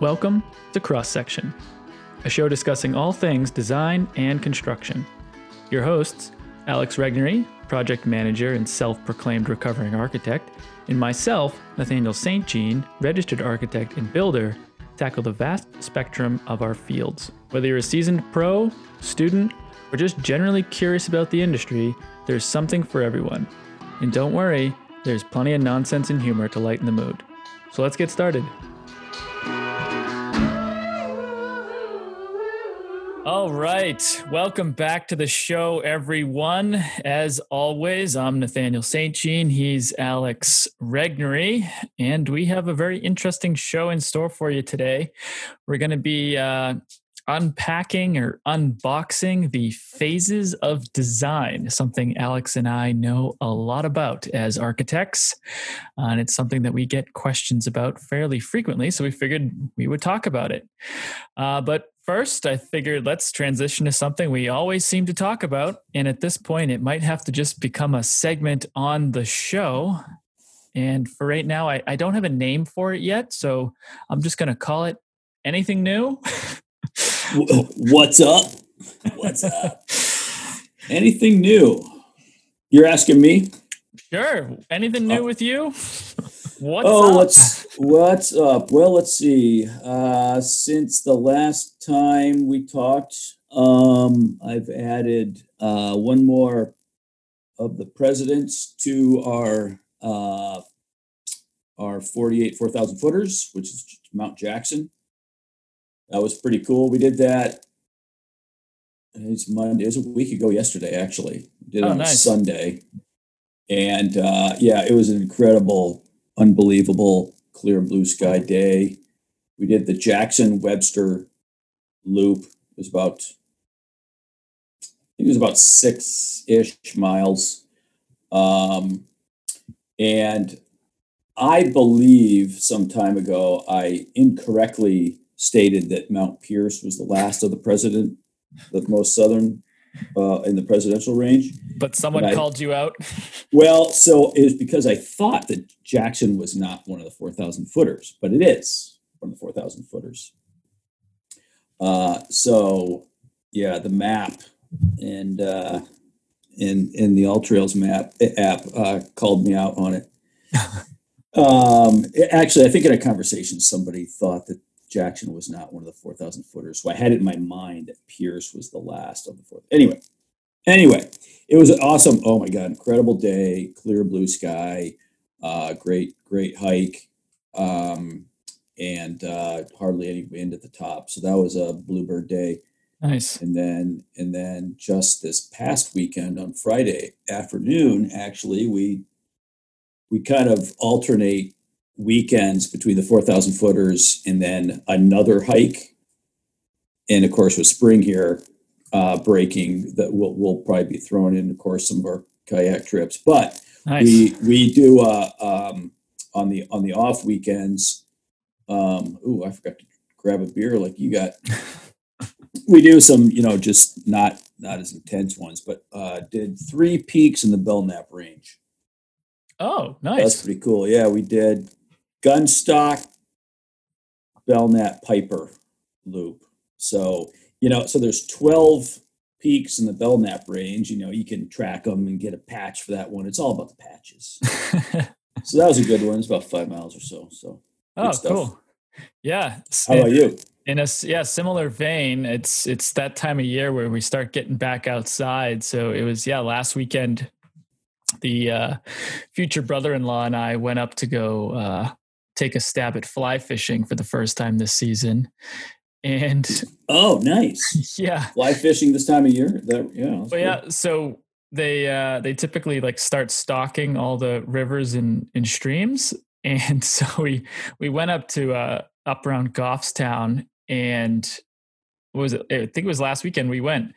Welcome to Cross Section, a show discussing all things design and construction. Your hosts, Alex Regnery, project manager and self proclaimed recovering architect, and myself, Nathaniel St. Jean, registered architect and builder, tackle the vast spectrum of our fields. Whether you're a seasoned pro, student, or just generally curious about the industry, there's something for everyone. And don't worry, there's plenty of nonsense and humor to lighten the mood. So let's get started. All right. Welcome back to the show, everyone. As always, I'm Nathaniel St. Jean. He's Alex Regnery. And we have a very interesting show in store for you today. We're going to be uh, unpacking or unboxing the phases of design, something Alex and I know a lot about as architects. Uh, and it's something that we get questions about fairly frequently. So we figured we would talk about it. Uh, but first, I figured let's transition to something we always seem to talk about. And at this point, it might have to just become a segment on the show. And for right now, I, I don't have a name for it yet. So I'm just going to call it anything new. What's up? What's up? Anything new? You're asking me? Sure. Anything new uh, with you? What's oh, up? what's what's up? Well, let's see. Uh, since the last time we talked, um, I've added uh, one more of the presidents to our uh, our 48 4,000 footers, which is Mount Jackson. That was pretty cool. We did that. It's Monday. It was a week ago yesterday, actually. We did it oh, on nice. Sunday. And uh, yeah, it was an incredible unbelievable clear blue sky day. We did the Jackson Webster loop. It was about, I think it was about six ish miles. Um, and I believe some time ago I incorrectly stated that Mount Pierce was the last of the president, the most southern uh, in the presidential range. But someone called you out. well, so it was because I thought that Jackson was not one of the four thousand footers, but it is one of the four thousand footers. Uh, so yeah, the map and uh, in in the All Trails map app uh, called me out on it. um, actually, I think in a conversation, somebody thought that Jackson was not one of the 4,000 footers. So I had it in my mind that Pierce was the last of the fourth. Anyway, anyway, it was an awesome. Oh my God, incredible day, clear blue sky, uh, great, great hike, um, and uh, hardly any wind at the top. So that was a bluebird day. Nice. And then, and then just this past weekend on Friday afternoon, actually, we we kind of alternate weekends between the 4,000 footers and then another hike. And of course, with spring here uh, breaking, that we'll, we'll probably be throwing in, of course, some of our kayak trips. But nice. we we do uh, um, on the on the off weekends. Um, oh, I forgot to grab a beer like you got. we do some, you know, just not not as intense ones, but uh, did three peaks in the Belknap range. Oh, nice. That's pretty cool. Yeah, we did gunstock Belknap Piper loop. So, you know, so there's 12 peaks in the Belknap range. You know, you can track them and get a patch for that one. It's all about the patches. so that was a good one. It's about five miles or so. So, oh, cool. Yeah. How about you? In a yeah similar vein, it's it's that time of year where we start getting back outside. So it was yeah last weekend. The uh, future brother-in-law and I went up to go uh, take a stab at fly fishing for the first time this season. And oh, nice. Yeah. Fly fishing this time of year. That yeah. Well, yeah. So they uh they typically like start stocking all the rivers and, and streams. And so we we went up to uh up around Goffstown and was it I think it was last weekend we went.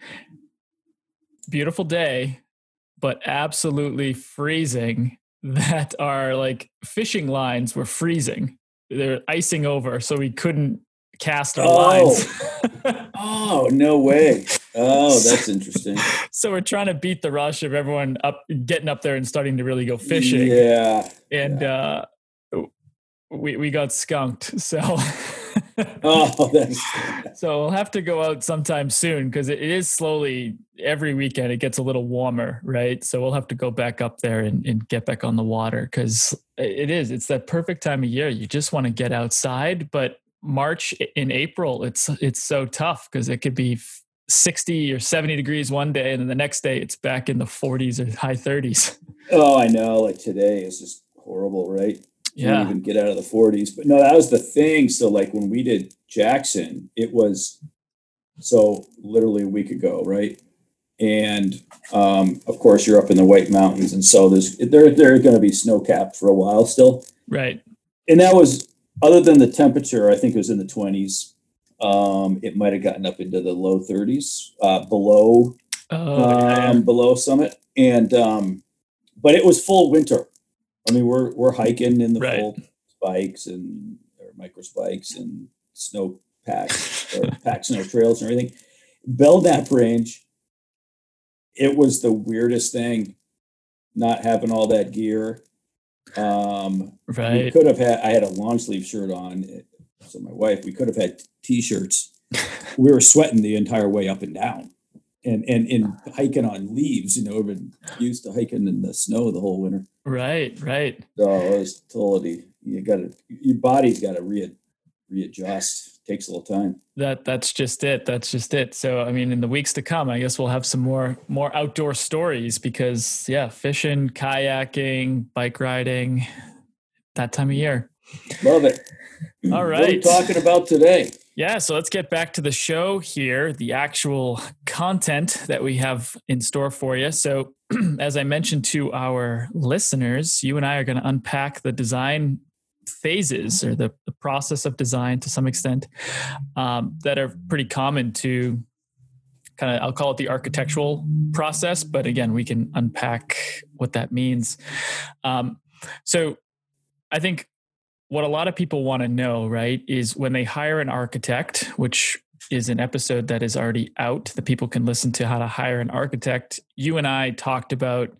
Beautiful day, but absolutely freezing that our like fishing lines were freezing. They're icing over, so we couldn't cast our oh. lines. oh, no way. Oh, that's interesting. so we're trying to beat the rush of everyone up getting up there and starting to really go fishing. Yeah. And yeah. uh we we got skunked. So oh, that's so we'll have to go out sometime soon because it is slowly every weekend it gets a little warmer, right? So we'll have to go back up there and, and get back on the water because it is. It's that perfect time of year. You just want to get outside, but March in April, it's it's so tough because it could be 60 or 70 degrees one day and then the next day it's back in the 40s or high 30s. Oh, I know. Like today is just horrible, right? Yeah. Even get out of the 40s. But no, that was the thing. So like when we did Jackson, it was so literally a week ago, right? And um, of course you're up in the White Mountains, and so there's there they're going to be snow capped for a while still. Right. And that was other than the temperature, I think it was in the 20s. Um, it might have gotten up into the low 30s, uh, below Oh, um, below Summit, and um, but it was full winter. I mean, we're we're hiking in the Right. full spikes and or micro spikes and snow packs or pack snow trails and everything. Belknap Range, it was the weirdest thing, not having all that gear. Um, we could have had. I had a long sleeve shirt on, so my wife. We could have had t-shirts. we were sweating the entire way up and down, and and and hiking on leaves. You know, we've been used to hiking in the snow the whole winter. Right, right. So it was totally. You got to. Your body's got to re readjust. Takes a little time. That that's just it. That's just it. So I mean, in the weeks to come, I guess we'll have some more more outdoor stories because yeah, fishing, kayaking, bike riding, that time of year. Love it. All right. What are we talking about today? Yeah, so let's get back to the show here, the actual content that we have in store for you. So, as I mentioned to our listeners, you and I are going to unpack the design phases or the, the process of design to some extent um, that are pretty common to kind of, I'll call it the architectural process, but again, we can unpack what that means. Um, so, I think what a lot of people want to know, right, is when they hire an architect, which is an episode that is already out that people can listen to how to hire an architect. You and I talked about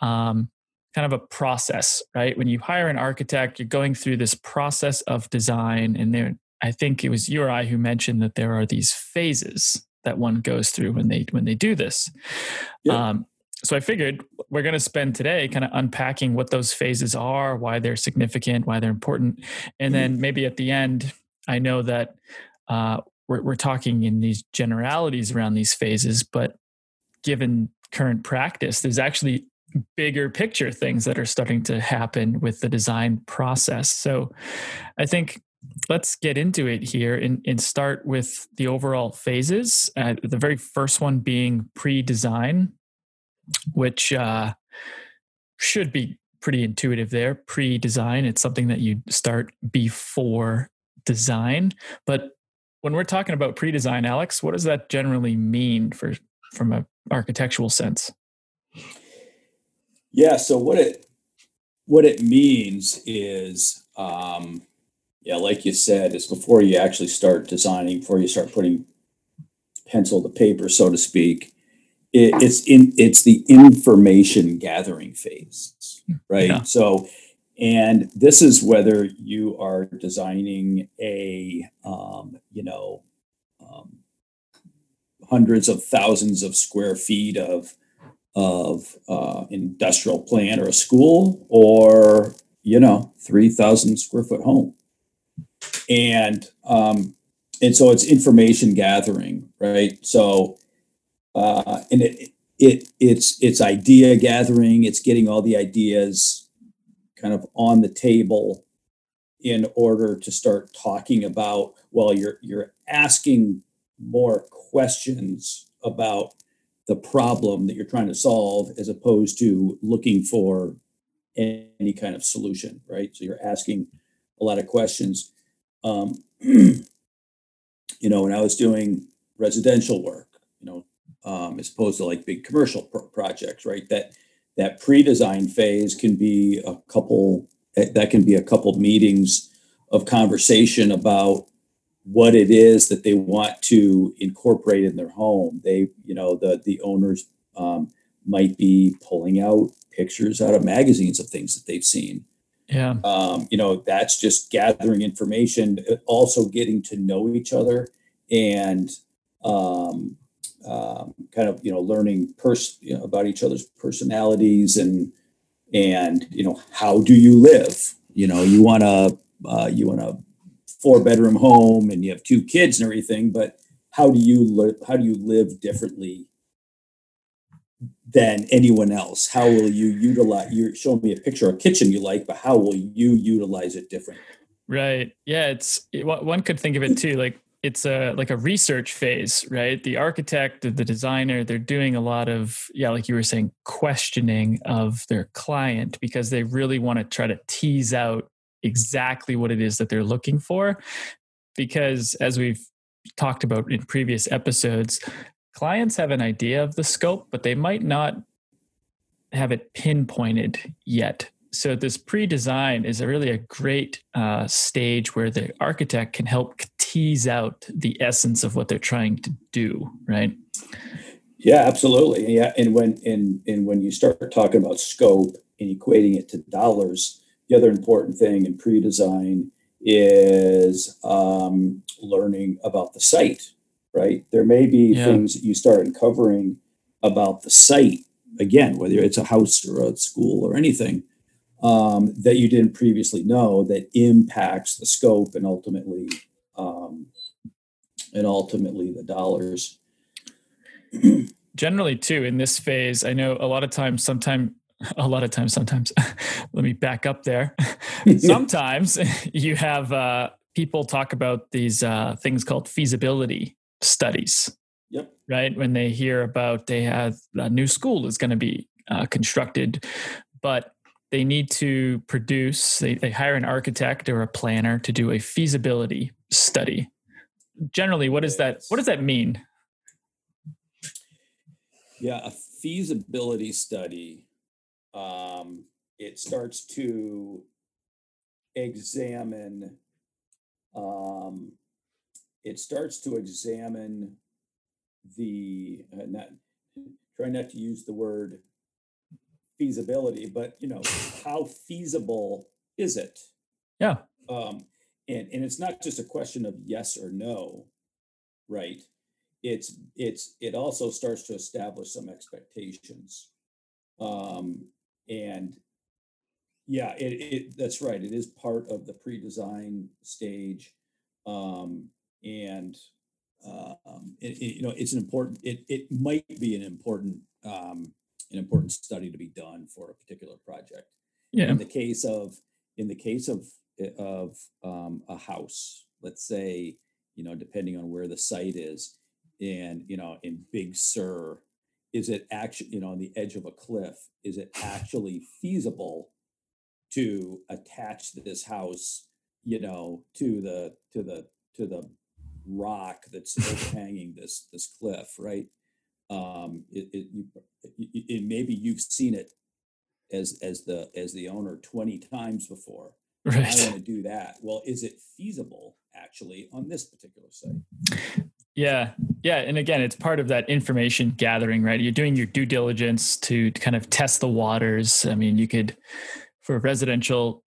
um, kind of a process, right? When you hire an architect, you're going through this process of design, and there, I think it was you or I who mentioned that there are these phases that one goes through when they when they do this. Yeah. Um, so I figured we're going to spend today kind of unpacking what those phases are, why they're significant, why they're important, and then maybe at the end, I know that uh, we're, we're talking in these generalities around these phases, but given current practice, there's actually bigger picture things that are starting to happen with the design process. So I think let's get into it here and, and start with the overall phases. Uh, the very first one being pre design, which uh, should be pretty intuitive there. Pre design, it's something that you start before design. But when we're talking about pre design, Alex, what does that generally mean for from an architectural sense? Yeah. So what it what it means is, um, yeah, like you said, is before you actually start designing, before you start putting pencil to paper, so to speak. It, it's in it's the information gathering phase, right? Yeah. So, and this is whether you are designing a, um, you know, um, hundreds of thousands of square feet of of uh, industrial plant or a school or you know 3000 square foot home and um, and so it's information gathering right so uh, and it it it's it's idea gathering. It's getting all the ideas kind of on the table in order to start talking about well you're you're asking more questions about the problem that you're trying to solve as opposed to looking for any kind of solution right? So you're asking a lot of questions. Um, you know when i was doing residential work um, as opposed to like big commercial pro- projects right that that pre-design phase can be a couple that that can be a couple meetings of conversation about what it is that they want to incorporate in their home. They, you know, the the owners um, might be pulling out pictures out of magazines of things that they've seen. Yeah. Um, you know, that's just gathering information, also getting to know each other and um, um, kind of, you know, learning pers- you know, about each other's personalities and, and, you know, how do you live? You know, you want to, uh, you want a four bedroom home and you have two kids and everything, but how do you live, how do you live differently than anyone else. How will you utilize? You're showing me a picture of a kitchen you like, but how will you utilize it differently? Right. Yeah. It's one could think of it too. Like it's a like a research phase, right? The architect, the designer, they're doing a lot of yeah, like you were saying, questioning of their client because they really want to try to tease out exactly what it is that they're looking for. Because as we've talked about in previous episodes, clients have an idea of the scope, but they might not have it pinpointed yet. So this pre-design is a really a great uh, stage where the architect can help tease out the essence of what they're trying to do, right? Yeah, absolutely. Yeah, and when and and when you start talking about scope and equating it to dollars, the other important thing in pre-design is um, learning about the site right? There may be yeah. things that you start uncovering about the site, again, whether it's a house or a school or anything, um, that you didn't previously know that impacts the scope and ultimately um, and ultimately the dollars. Generally, too, in this phase, I know a lot of times, sometimes a lot of times sometimes let me back up there sometimes you have uh, people talk about these uh, things called feasibility studies. Yep. Right. When they hear about they have a new school is going to be uh, constructed, but they need to produce, they, they hire an architect or a planner to do a feasibility study. Generally, what does that what does that mean? Yeah, a feasibility study. Um, it starts to examine um, it starts to examine the uh, not try not to use the word feasibility, but you know how feasible is it? Yeah. Um, and and it's not just a question of yes or no, right? It's it's it also starts to establish some expectations, um, and yeah, it, it that's right. It is part of the pre-design stage. Um, and um, it, it, you know it's an important it, it might be an important um, an important study to be done for a particular project yeah in the case of in the case of of um, a house let's say you know depending on where the site is and you know in big sur is it actually you know on the edge of a cliff is it actually feasible to attach this house you know to the to the to the rock that's overhanging this this cliff, right? Um, it, it, it, it, maybe you've seen it as as the as the owner 20 times before. Right. I want to do that. Well, is it feasible actually on this particular site? Yeah. Yeah. And again, it's part of that information gathering, right? You're doing your due diligence to kind of test the waters. I mean, you could, for residential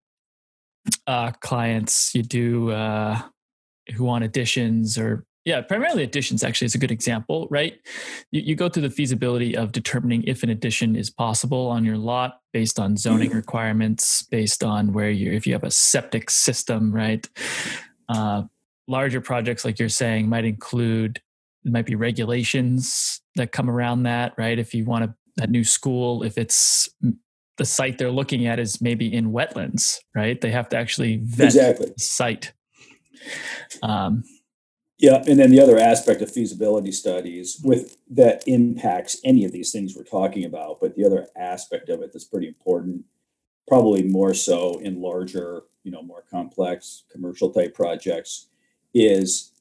uh, clients, you do uh, who want additions or yeah primarily additions actually is a good example right? You, you, go through the feasibility of determining if an addition is possible on your lot based on zoning mm-hmm. requirements based on where you if you have a septic system right? Uh, larger projects like you're saying might include might be regulations that come around that right? If you want a, a new school if it's the site they're looking at is maybe in wetlands right? They have to actually vet exactly. the site. Um, yeah, and then the other aspect of feasibility studies with that impacts any of these things we're talking about, but the other aspect of it that's pretty important, probably more so in larger, you know, more complex commercial type projects, is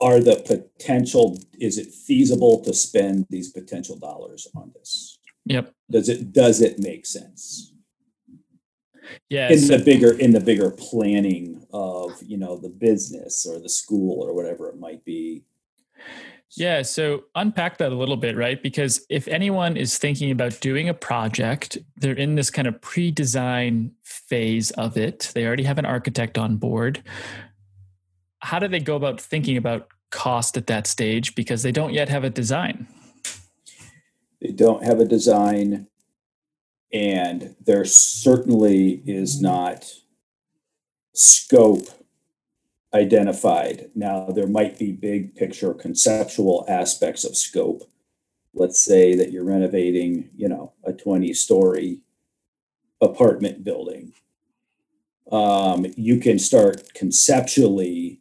are the potential is it feasible to spend these potential dollars on this? Yep. Does it does it make sense? Yeah in so, the bigger in the bigger planning of you know the business or the school or whatever it might be Yeah, so unpack that a little bit, right? Because if anyone is thinking about doing a project, they're in this kind of pre design phase of it. They already have an architect on board. How do they go about thinking about cost at that stage because they don't yet have a design? They don't have a design, and there certainly is not scope identified. Now, there might be big picture conceptual aspects of scope. Let's say that you're renovating, you know, a 20 story apartment building. Um, you can start conceptually,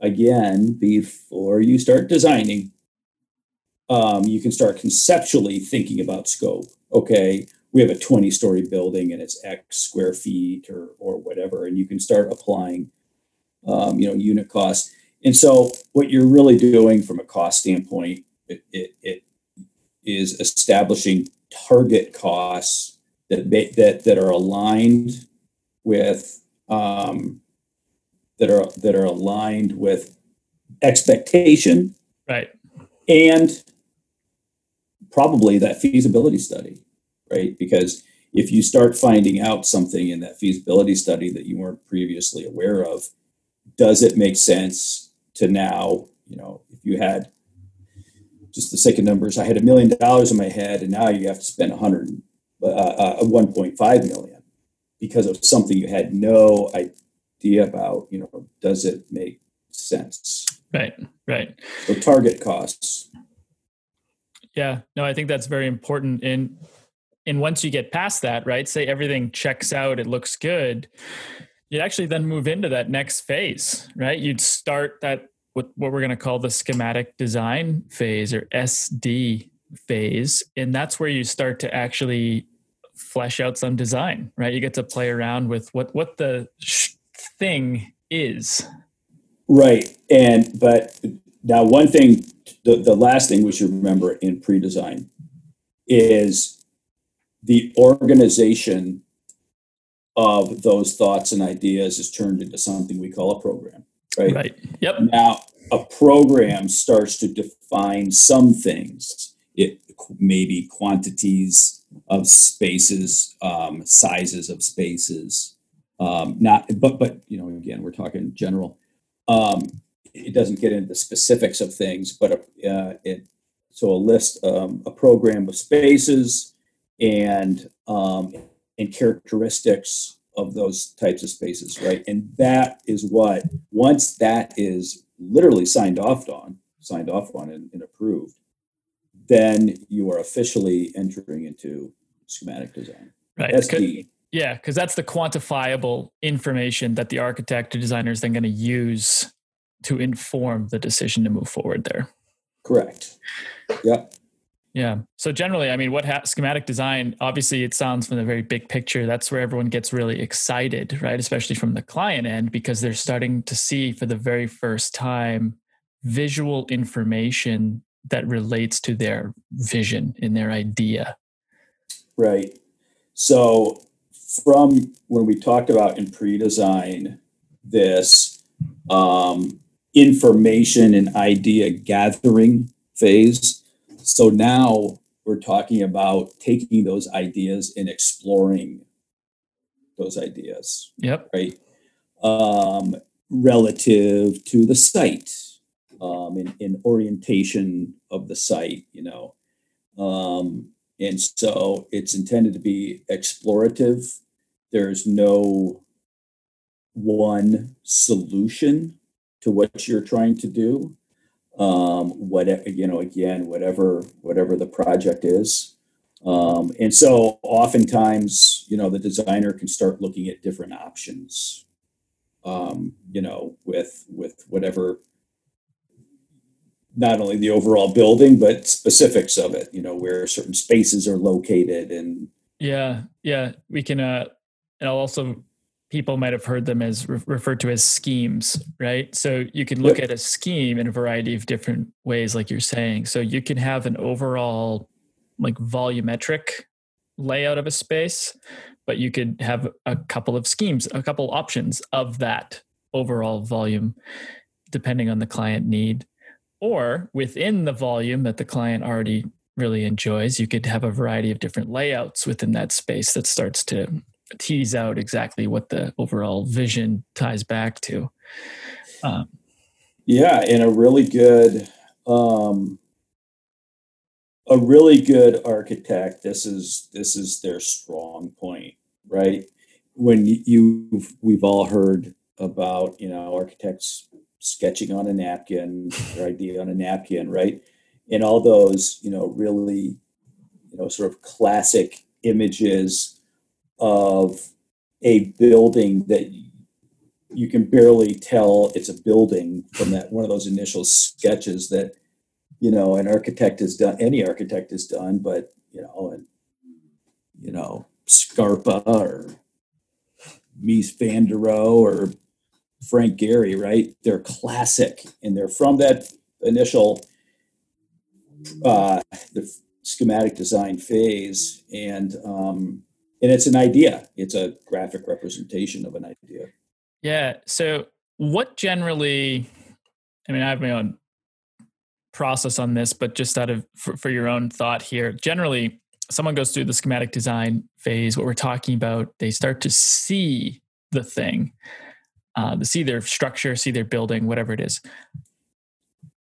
again, before you start designing, um, you can start conceptually thinking about scope. Okay, we have a 20 story building and it's X square feet or, or whatever, and you can start applying um, you know, unit costs. And so what you're really doing from a cost standpoint, it, it, it is establishing target costs that that that are aligned with um, that are that are aligned with expectation, right? And probably that feasibility study, right? Because if you start finding out something in that feasibility study that you weren't previously aware of, does it make sense to now, you know, if you had just the sake of numbers, I had a million dollars in my head, and now you have to spend a hundred, uh, uh, 1.5 million because of something you had no idea about. You know, does it make sense? Right, right. So target costs. Yeah, no, I think that's very important. And and once you get past that, right? Say everything checks out, it looks good you'd actually then move into that next phase, right? You'd start that with what we're going to call the schematic design phase or SD phase. And that's where you start to actually flesh out some design, right? You get to play around with what, what the thing is. Right. And, but now one thing, the, the last thing we should remember in pre-design is the organization of those thoughts and ideas is turned into something we call a program, right? Right. Yep. Now, a program starts to define some things. It maybe quantities of spaces, um, sizes of spaces. Um, not, but but you know, again, we're talking general. Um, it doesn't get into the specifics of things, but uh, it so a list, um, a program of spaces, and um, and characteristics of those types of spaces, right? And that is what, once that is literally signed off on, signed off on and, and approved, then you are officially entering into schematic design. Right. Key. Yeah, because that's the quantifiable information that the architect or designer is then going to use to inform the decision to move forward there. Correct. Yep. Yeah. So generally, I mean, what ha- schematic design? Obviously, it sounds from the very big picture. That's where everyone gets really excited, right? Especially from the client end, because they're starting to see for the very first time visual information that relates to their vision and their idea. Right. So from when we talked about in pre-design this um, information and idea gathering phase so now we're talking about taking those ideas and exploring those ideas. Yep. Right. Um, relative to the site, um, in, in orientation of the site, you know. Um, and so it's intended to be explorative. There's no one solution to what you're trying to do um, what you know again whatever whatever the project is. Um, and so oftentimes you know the designer can start looking at different options um, you know with with whatever not only the overall building but specifics of it you know where certain spaces are located and yeah yeah we can uh and i'll also people might have heard them as re- referred to as schemes, right? So you can look yep. at a scheme in a variety of different ways, like you're saying. So you can have an overall like volumetric layout of a space, but you could have a couple of schemes, a couple options of that overall volume, depending on the client need. or within the volume that the client already really enjoys, you could have a variety of different layouts within that space that starts to tease out exactly what the overall vision ties back to. Um, yeah, and a really good, um, a really good architect. This is this is their strong point, right? When you we've all heard about you know architects sketching on a napkin, their idea on a napkin, right? And all those you know really you know sort of classic images of a building that you can barely tell it's a building from that one of those initial sketches that you know an architect has done any architect has done but you know and you know scarpa or mies van der rohe or frank gehry right? They're classic and they're from that initial uh the schematic design phase and um and it's an idea it's a graphic representation of an idea yeah. So, what generally, I mean, I have my own process on this, but just out of for, for your own thought here, generally, someone goes through the schematic design phase, what we're talking about, they start to see the thing, uh, to see their structure, see their building, whatever it is.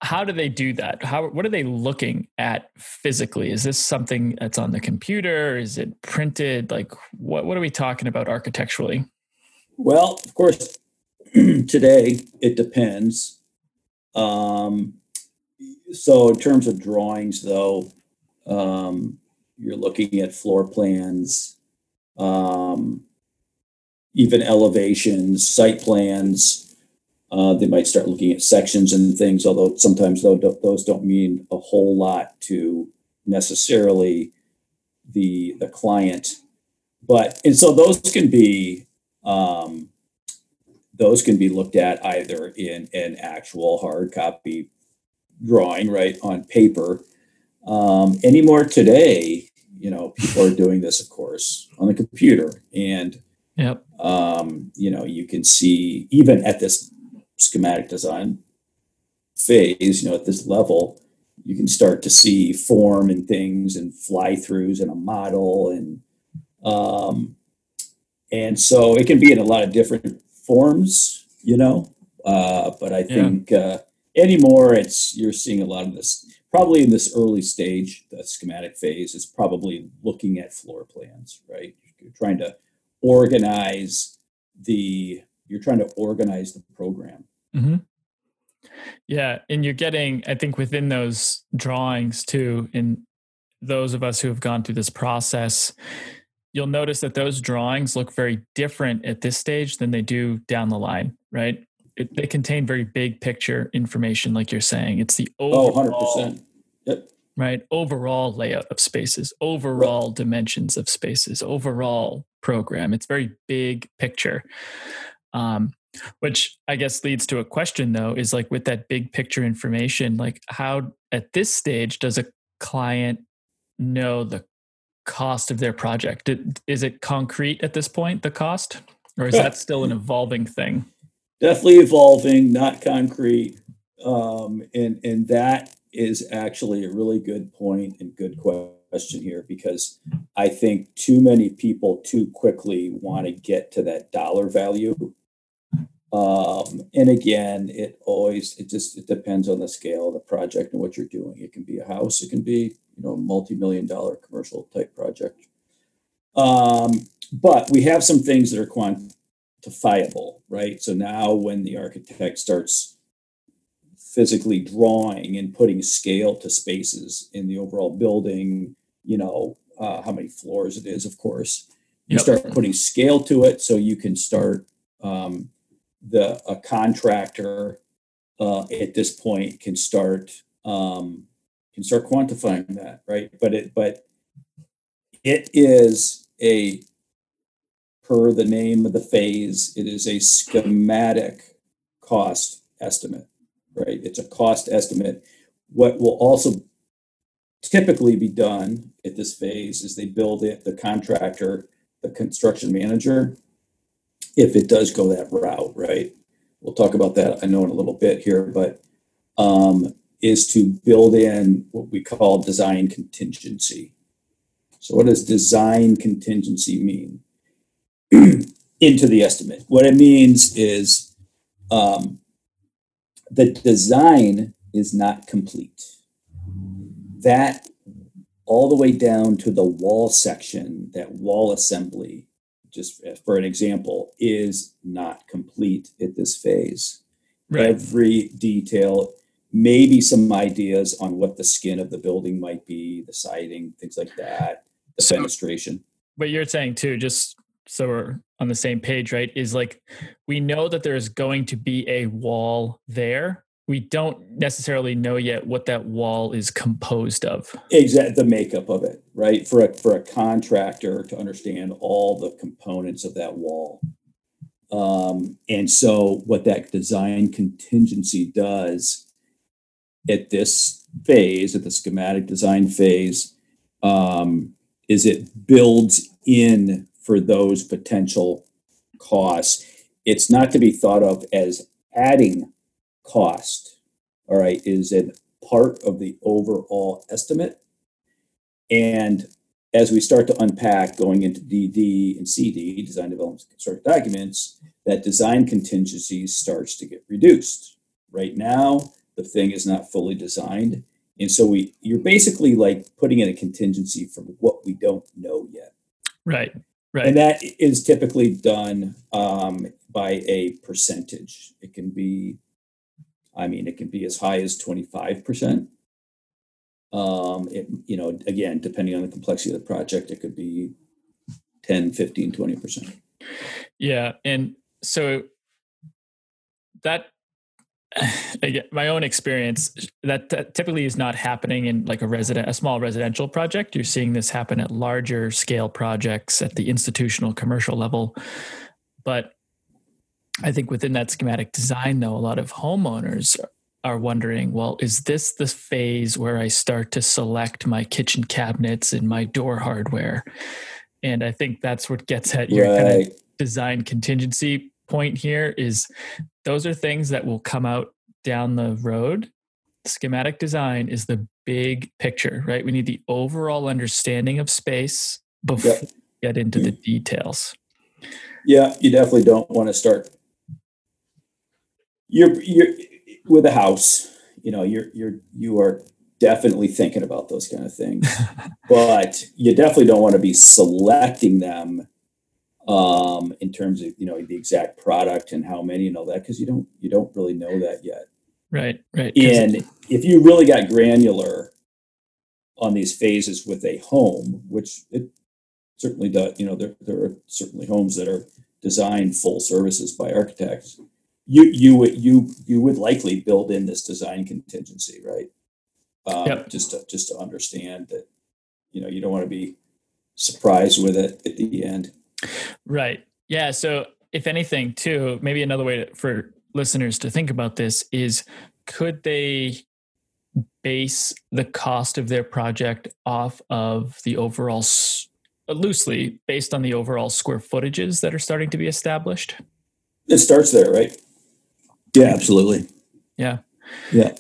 How do they do that? How what are they looking at physically? Is this something that's on the computer? Is it printed? Like what what are we talking about architecturally? Well, of course, today it depends. Um, so, in terms of drawings, though, um, you're looking at floor plans, um, even elevations, site plans. Uh, they might start looking at sections and things, although sometimes those don't mean a whole lot to necessarily the the client. But and so those can be um, those can be looked at either in an actual hard copy drawing, right, on paper. Um, anymore today, you know, people are doing this, of course, on the computer. And, yep. um, you know, you can see even at this schematic design phase, you know, at this level, you can start to see form and things and fly throughs and a model and um, and so it can be in a lot of different forms, you know. Uh, but I think yeah. uh, anymore, it's you're seeing a lot of this. Probably in this early stage, the schematic phase is probably looking at floor plans, right? You're trying to organize the you're trying to organize the program. Mm-hmm. Yeah, and you're getting, I think, within those drawings too, in those of us who have gone through this process, you'll notice that those drawings look very different at this stage than they do down the line, right? It, they contain very big picture information, like you're saying. It's the oh, overall, oh, 100%. Yep. right? Overall layout of spaces, overall right. dimensions of spaces, overall program. It's very big picture. Um, which I guess leads to a question though is like with that big picture information, like how at this stage does a client know the cost of their project? Is it concrete at this point, the cost? Or is that still an evolving thing? Definitely evolving, not concrete. Um, and, and that is actually a really good point and good question here because I think too many people too quickly want to get to that dollar value. Um, and again, it always it just it depends on the scale of the project and what you're doing. It can be a house, it can be you know, multi-million dollar commercial type project. Um, but we have some things that are quantifiable, right? So now when the architect starts physically drawing and putting scale to spaces in the overall building, you know, uh, how many floors it is, of course, you yep. start putting scale to it so you can start um, the a contractor uh, at this point can start um, can start quantifying that, right? But it but it is a per the name of the phase, it is a schematic cost estimate, right? It's a cost estimate. What will also typically be done at this phase is they build it, the contractor, the construction manager, if it does go that route, right? We'll talk about that, I know, in a little bit here, but um, is to build in what we call design contingency. So, what does design contingency mean into the estimate? What it means is um, the design is not complete. That all the way down to the wall section, that wall assembly, just for an example, is not complete at this phase. Right. Every detail, maybe some ideas on what the skin of the building might be, the siding, things like that, the so, fenestration. But you're saying too, just so we're on the same page, right? Is like we know that there's going to be a wall there, we don't necessarily know yet what that wall is composed of. Exactly the makeup of it, right? For a for a contractor to understand all the components of that wall. Um, and so what that design contingency does at this phase, at the schematic design phase, um, is it builds in for those potential costs. It's not to be thought of as adding cost, all right, is a part of the overall estimate. And as we start to unpack going into DD and CD, design development construction documents, that design contingency starts to get reduced. Right now, the thing is not fully designed. And so we you're basically like putting in a contingency for what we don't know yet. Right. Right. And that is typically done um, by a percentage. It can be I mean, it can be as high as 25%. Um, it, you know, again, depending on the complexity of the project, it could be 10, 15, 20%. Yeah. And so that, my own experience, that, that typically is not happening in like a resident, a small residential project. You're seeing this happen at larger scale projects at the institutional commercial level. But I think within that schematic design, though, a lot of homeowners are wondering, well, is this the phase where I start to select my kitchen cabinets and my door hardware? And I think that's what gets at your right. kind of design contingency point here is those are things that will come out down the road. Schematic design is the big picture, right? We need the overall understanding of space before yep. we get into the mm. details. Yeah, you definitely don't want to start you're you're with a house you know you're you're you are definitely thinking about those kind of things. But you definitely don't want to be selecting them um in terms of you know the exact product and how many and all that because you don't you don't really know that yet. Right right and if you really got granular on these phases with a home which it certainly does you know there, there are certainly homes that are designed full services by architects you you would you you would likely build in this design contingency, right? Um, yep. Just to just to understand that, you know, you don't want to be surprised with it at the end. Right. Yeah. So if anything, too, maybe another way for listeners to think about this is, could they base the cost of their project off of the overall loosely based on the overall square footages that are starting to be established? It starts there, right? Yeah, absolutely. Yeah. Yeah.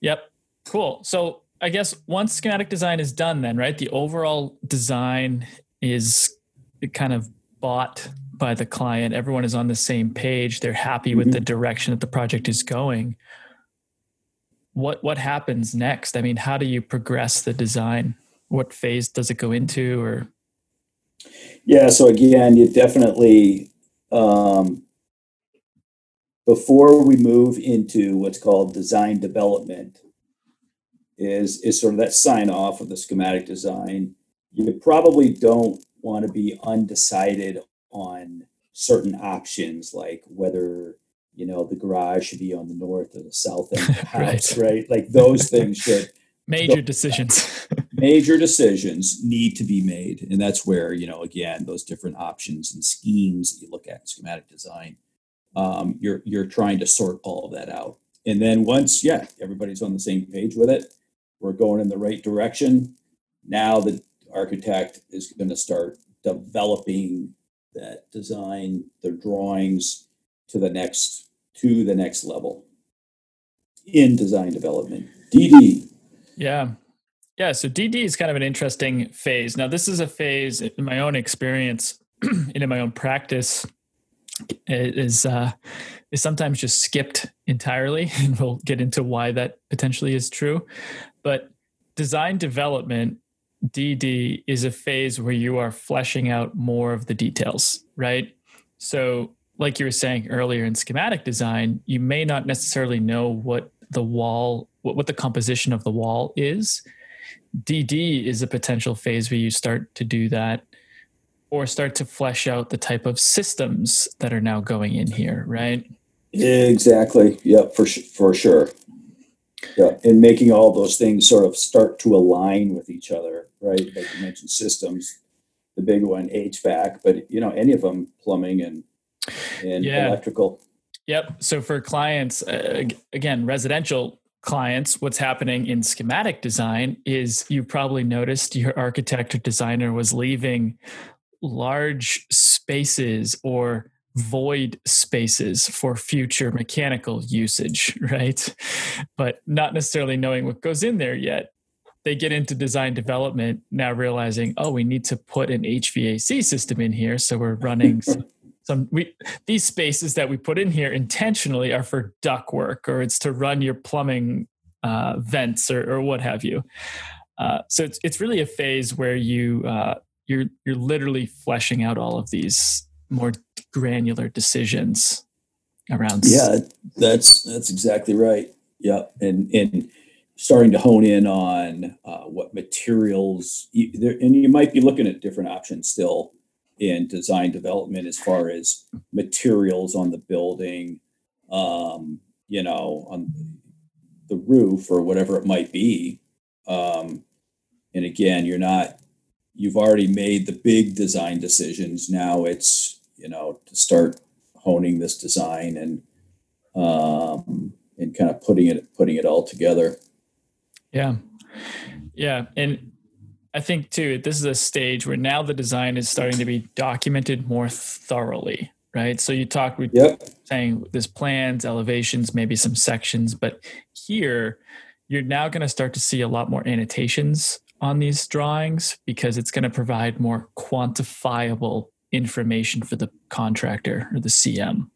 Yep. Cool. So I guess once schematic design is done, then, right, the overall design is kind of bought by the client. Everyone is on the same page. They're happy mm-hmm. with the direction that the project is going. What what happens next? I mean, how do you progress the design? What phase does it go into or yeah, so again, you definitely um, before we move into what's called design development is is sort of that sign off of the schematic design you probably don't want to be undecided on certain options like whether you know the garage should be on the north or the south end of the house right, right? like those things should major decisions major decisions need to be made and that's where you know again those different options and schemes that you look at in schematic design um, you're you're trying to sort all of that out. And then once, yeah, everybody's on the same page with it, we're going in the right direction. Now the architect is going to start developing that design, the drawings to the next to the next level in design development, DD. Yeah. Yeah. So DD is kind of an interesting phase. Now, this is a phase in my own experience and in my own practice is uh, is sometimes just skipped entirely, and we'll get into why that potentially is true. But design development DD is a phase where you are fleshing out more of the details, right? So, like you were saying earlier in schematic design, you may not necessarily know what the wall, what, what the composition of the wall is. DD is a potential phase where you start to do that or start to flesh out the type of systems that are now going in here, right? Exactly. Yep, for for sure. Yeah, and making all those things sort of start to align with each other, right? Like you mentioned, systems, the big one, HVAC, but you know, any of them, plumbing and and yeah. electrical. Yep. So for clients, uh, again, residential clients, what's happening in schematic design is you probably noticed your architect or designer was leaving large spaces or void spaces for future mechanical usage, right? But not necessarily knowing what goes in there yet. They get into design development now realizing, oh, we need to put an HVAC system in here. So we're running some, some we these spaces that we put in here intentionally are for duct work or it's to run your plumbing uh, vents or, or what have you. Uh, so it's it's really a phase where you uh, you're you're literally fleshing out all of these more granular decisions around yeah that's that's exactly right. Yeah and and starting to hone in on uh, what materials you, there, and you might be looking at different options still in design development as far as materials on the building um, you know on the roof or whatever it might be. Um, and again you're not you've already made the big design decisions. Now it's you know to start honing this design and um, and kind of putting it putting it all together. Yeah, yeah, and I think too this is a stage where now the design is starting to be documented more thoroughly. Right. So you talked with yep. saying there's plans, elevations, maybe some sections, but here you're now going to start to see a lot more annotations on these drawings because it's going to provide more quantifiable information for the contractor or the CM.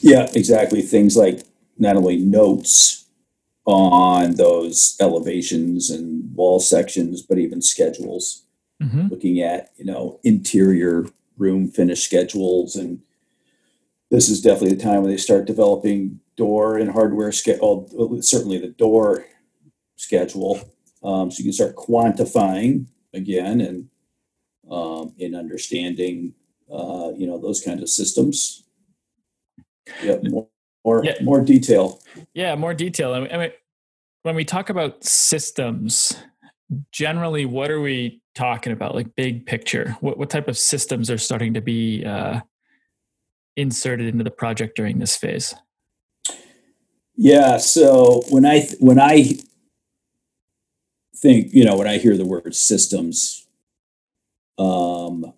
Yeah, exactly. Things like not only notes on those elevations and wall sections, but even schedules. Mm-hmm. Looking at you know interior room finish schedules, and this is definitely the time when they start developing door and hardware schedule. Certainly, the door schedule um, so you can start quantifying again and um, in understanding, uh, you know, those kinds of systems. Yeah, more more, yeah. more detail. Yeah, more detail. I mean, when we talk about systems, generally, what are we talking about? Like big picture. What what type of systems are starting to be uh, inserted into the project during this phase? Yeah. So when I when I think, you know, when I hear the word systems, um,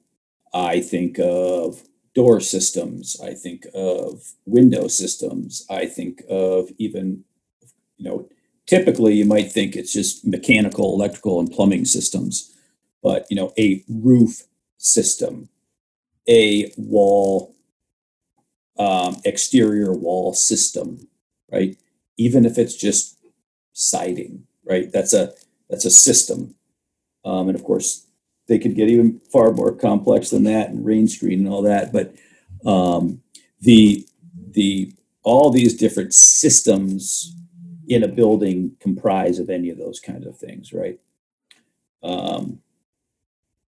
I think of door systems. I think of window systems. I think of even, you know, typically you might think it's just mechanical, electrical, and plumbing systems, but, you know, a roof system, a wall, um, exterior wall system, right? Even if it's just siding, right? That's a that's a system. Um, and of course, they could get even far more complex than that and rain screen and all that. But um, the the all these different systems in a building comprise of any of those kinds of things, right? Um,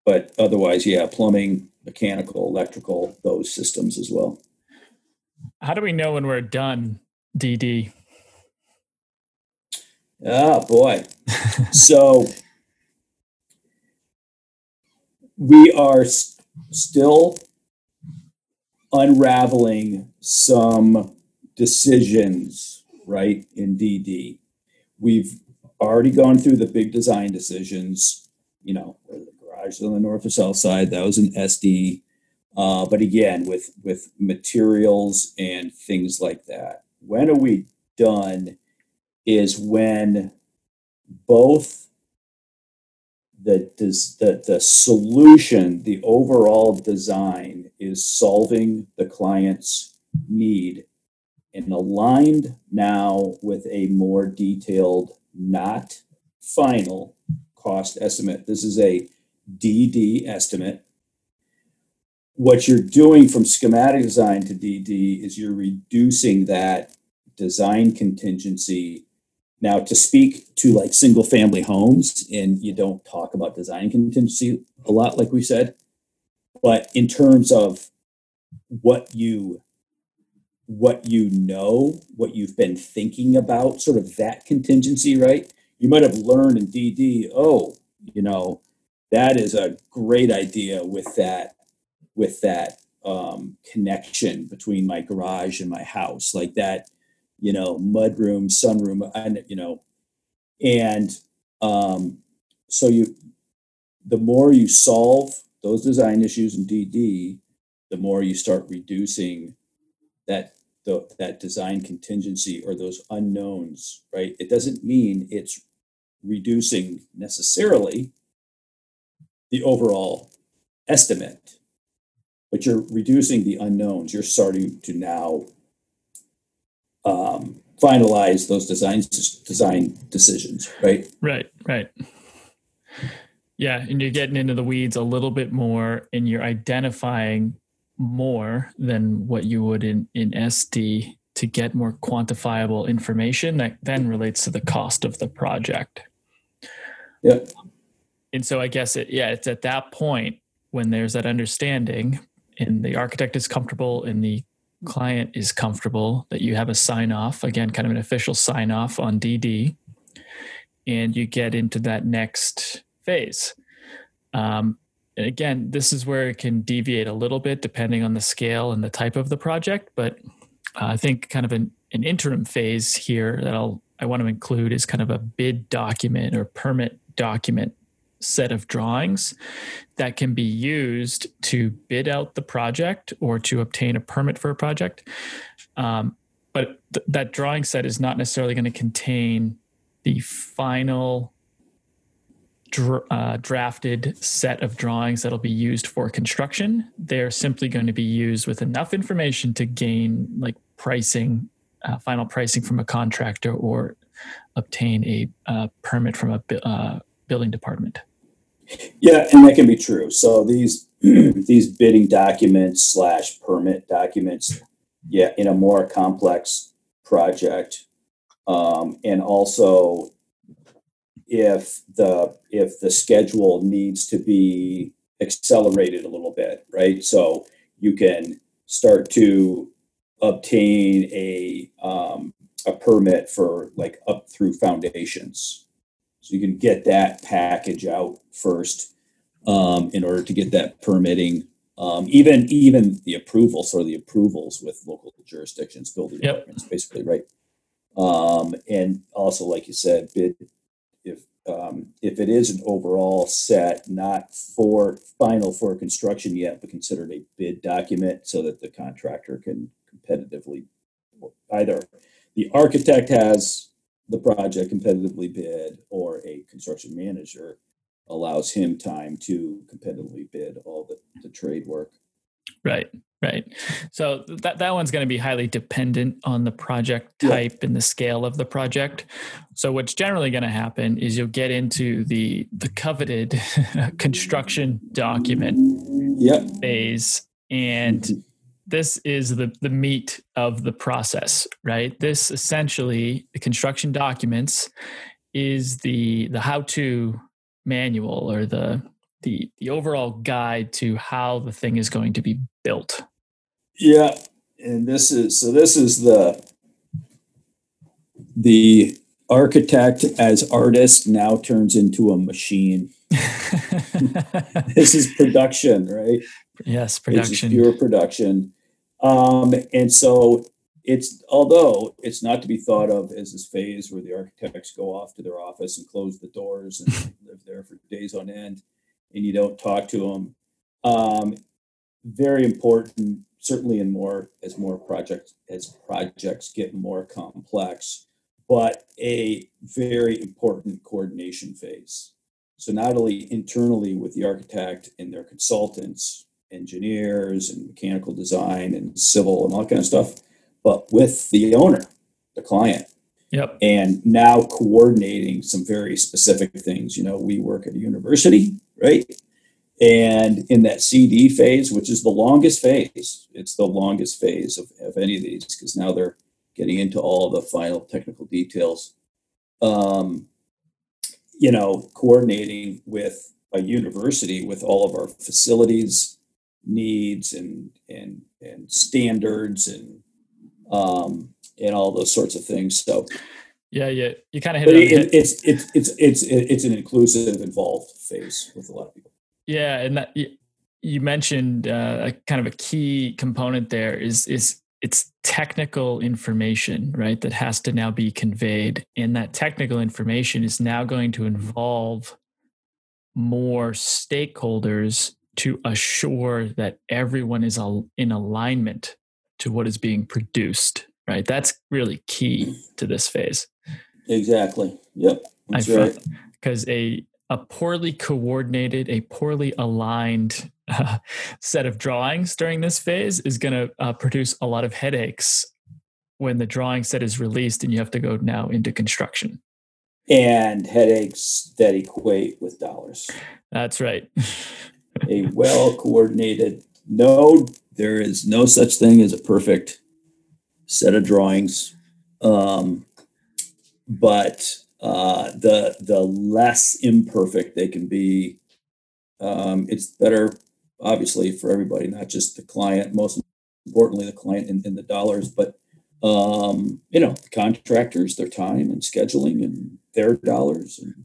but otherwise, yeah, plumbing, mechanical, electrical, those systems as well. How do we know when we're done, DD? Oh boy. so we are s- still unraveling some decisions, right, in DD. We've already gone through the big design decisions, you know, the garage is on the north or south side, that was an SD. Uh, but again, with with materials and things like that. When are we done is when both the, the, the solution, the overall design is solving the client's need and aligned now with a more detailed, not final cost estimate. This is a DD estimate. What you're doing from schematic design to DD is you're reducing that design contingency. Now, to speak to like single family homes, and you don't talk about design contingency a lot, like we said, but in terms of what you what you know, what you've been thinking about, sort of that contingency, right? You might have learned in DD, oh, you know, that is a great idea with that, with that um, connection between my garage and my house, like that, you know, mudroom, sunroom, and you know, and um, so you, the more you solve those design issues in DD, the more you start reducing that the, that design contingency or those unknowns, right? It doesn't mean it's reducing necessarily the overall estimate, but you're reducing the unknowns. You're starting to now um, finalize those designs design decisions, right? Right, right. Yeah, and you're getting into the weeds a little bit more, and you're identifying more than what you would in, in SD to get more quantifiable information that then relates to the cost of the project. Yeah. And so I guess it, yeah, it's at that point when there's that understanding and the architect is comfortable and the client is comfortable that you have a sign off, again, kind of an official sign off on DD, and you get into that next phase. Um, and again, this is where it can deviate a little bit depending on the scale and the type of the project. But uh, I think kind of an, an interim phase here that I'll I want to include is kind of a bid document or permit document set of drawings that can be used to bid out the project or to obtain a permit for a project. Um, but th- that drawing set is not necessarily going to contain the final dr- uh, drafted set of drawings that'll be used for construction. They're simply going to be used with enough information to gain like pricing, uh, final pricing from a contractor or obtain a uh, permit from a uh, building department. Yeah, and that can be true. So these these bidding documents slash permit documents, yeah, in a more complex project, um, and also if the if the schedule needs to be accelerated a little bit, right? So you can start to obtain a um, a permit for like up through foundations. So you can get that package out first um, in order to get that permitting. Um, even even the approvals or the approvals with local jurisdictions, building yep. departments, basically, right? Um, and also, like you said, bid um, if it is an overall set, not for final for construction yet, but considered a bid document so that the contractor can competitively either the architect has the project competitively bid or a construction manager allows him time to competitively bid all the, the trade work. Right. Right. So that, that one's going to be highly dependent on the project type yeah. and the scale of the project. So what's generally going to happen is you'll get into the the coveted construction document yep. phase and mm-hmm. This is the the meat of the process, right? This essentially the construction documents is the the how-to manual or the the the overall guide to how the thing is going to be built. Yeah, and this is so this is the the architect as artist now turns into a machine. this is production, right? Yes, production. pure production. Um, and so it's although it's not to be thought of as this phase where the architects go off to their office and close the doors and live there for days on end and you don't talk to them. Um, very important, certainly in more as more projects as projects get more complex. but a very important coordination phase. So not only internally with the architect and their consultants, engineers and mechanical design and civil and all that kind of stuff, but with the owner, the client. Yep. And now coordinating some very specific things. You know, we work at a university, right? And in that CD phase, which is the longest phase, it's the longest phase of, of any of these because now they're getting into all the final technical details. Um, you know, coordinating with a university with all of our facilities needs and and and standards and um, and all those sorts of things. So yeah, yeah, you kind of hit it. it it's it's it's it's it's an inclusive, involved phase with a lot of people. Yeah, and that you mentioned uh, a kind of a key component there is is it's technical information, right? That has to now be conveyed, and that technical information is now going to involve more stakeholders to assure that everyone is in alignment to what is being produced right? That's really key to this phase. Exactly. Yep. That's right. because a a poorly coordinated a poorly aligned uh, set of drawings during this phase is going to uh, produce a lot of headaches when the drawing set is released and you have to go now into construction. And headaches that equate with dollars. That's right a well coordinated no there is no such thing as a perfect set of drawings. Um, but uh, the the less imperfect they can be, um, it's better, obviously, for everybody, not just the client. Most importantly, the client and, in the dollars, but um, you know, contractors, their time and scheduling, and their dollars. And,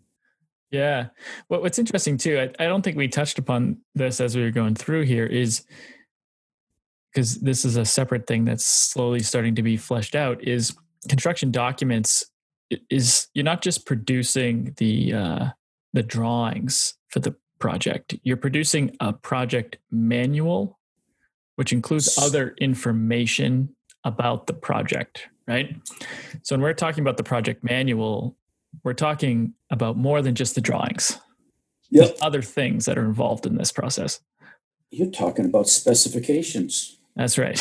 yeah. What, what's interesting too, I, I don't think we touched upon this as we were going through here, is because this is a separate thing that's slowly starting to be fleshed out is construction documents is you're not just producing the uh, the drawings for the project you're producing a project manual which includes other information about the project right so when we're talking about the project manual we're talking about more than just the drawings yep. other things that are involved in this process you're talking about specifications that's right.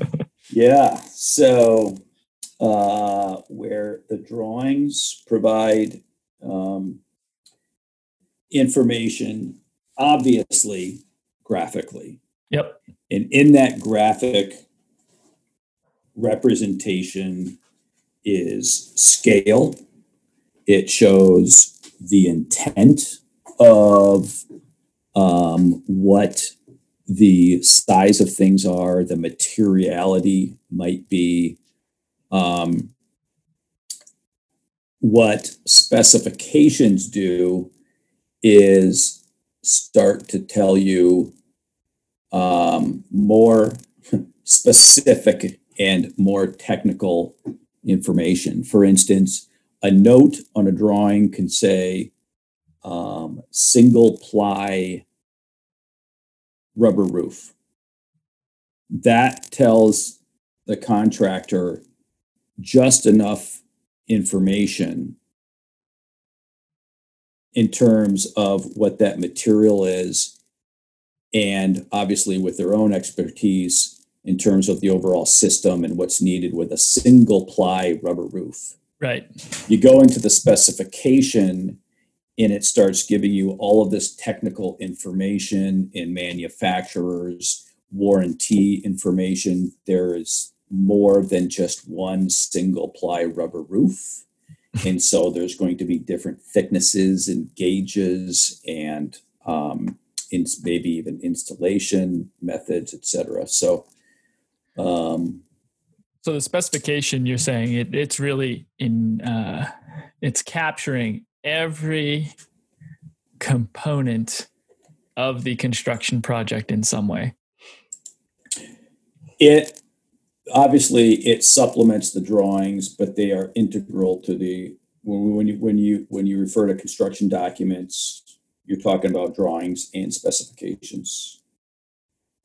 yeah. So, uh, where the drawings provide um, information, obviously graphically. Yep. And in that graphic representation is scale, it shows the intent of um, what the size of things are, the materiality might be, um, what specifications do is start to tell you um, more specific and more technical information. For instance, a note on a drawing can say um, single ply rubber roof. That tells the contractor just enough information in terms of what that material is and obviously with their own expertise in terms of the overall system and what's needed with a single ply rubber roof. Right. You go into the specification and it starts giving you all of this technical information in manufacturers warranty information. There is more than just one single ply rubber roof. And so there's going to be different thicknesses and gauges and um, maybe even installation methods etc so um, so the specification you're saying it, it's really in uh, it's capturing every component of the construction project in some way? It obviously it supplements the drawings, but they are integral to the when, when you when you when you refer to construction documents, you're talking about drawings and specifications.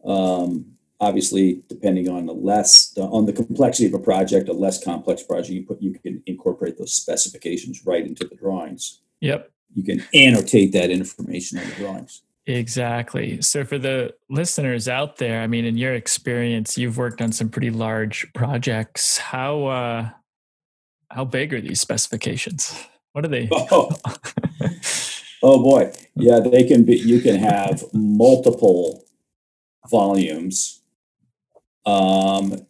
Um, obviously, depending on the less on the complexity of a project, a less complex project, you put you can incorporate those specifications right into the drawings. Yep. You can annotate that information on the drawings. Exactly. So for the listeners out there, I mean, in your experience, you've worked on some pretty large projects. How uh, how big are these specifications? What are they? Oh. oh boy, yeah, they can be. You can have multiple volumes, um,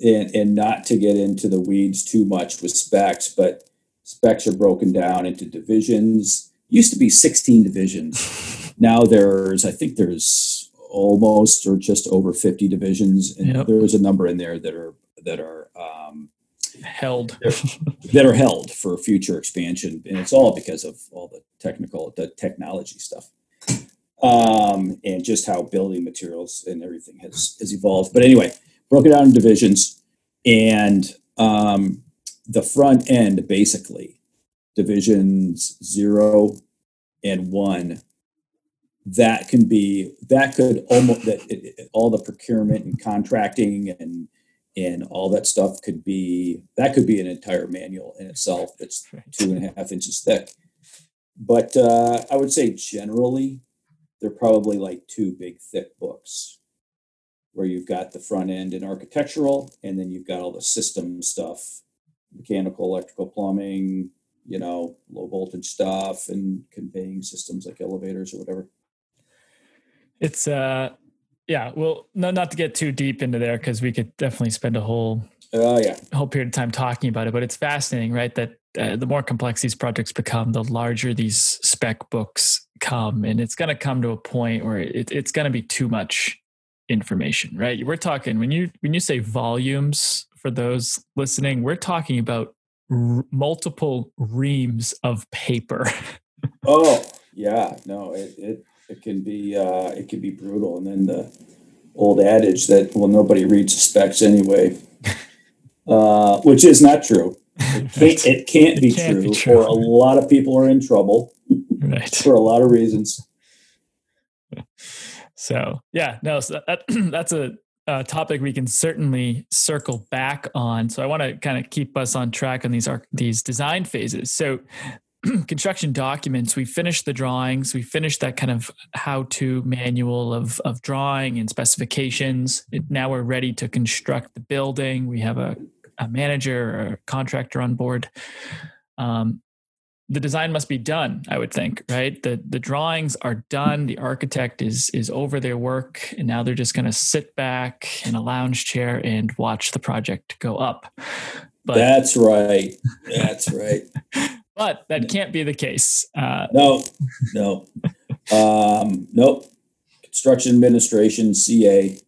and and not to get into the weeds too much with specs, but specs are broken down into divisions. Used to be sixteen divisions now there's i think there's almost or just over 50 divisions and yep. there's a number in there that are that are um, held that are held for future expansion and it's all because of all the technical the technology stuff um, and just how building materials and everything has has evolved. But anyway broken down in divisions and um, the front end basically divisions zero and one that can be that could almost that it, it, all the procurement and contracting and and all that stuff could be that could be an entire manual in itself that's two and a half inches thick. But uh, i would say generally they're probably like two big thick books where you've got the front end and architectural and then you've got all the system stuff mechanical electrical plumbing you know low voltage stuff and conveying systems like elevators or whatever it's uh yeah, well, no, not to get too deep into there because we could definitely spend a whole uh, yeah whole period of time talking about it. But it's fascinating, right? That uh, the more complex these projects become, the larger these spec books come, and it's going to come to a point where it, it's going to be too much information, right? We're talking when you when you say volumes for those listening, we're talking about r- multiple reams of paper. oh yeah, no, it, it it can be uh, it can be brutal. And then the old adage that well nobody reads the specs anyway, uh, which is not true. It can't, it can't, be, can't true, be, true, or a lot of people are in trouble right. for a lot of reasons. So yeah, no, so that, that's a, a topic we can certainly circle back on. So I want to kind of keep us on track on these these design phases. So construction documents, we finished the drawings, we finished that kind of how-to manual of of drawing and specifications. It, now we're ready to construct the building. We have a, a manager or a contractor on board. Um, the design must be done, I would think, right? The the drawings are done. The architect is is over their work, and now they're just going to sit back in a lounge chair and watch the project go up. But, That's right. That's right. but that can't be the case. Uh, no, no, um, nope. Construction administration, CA,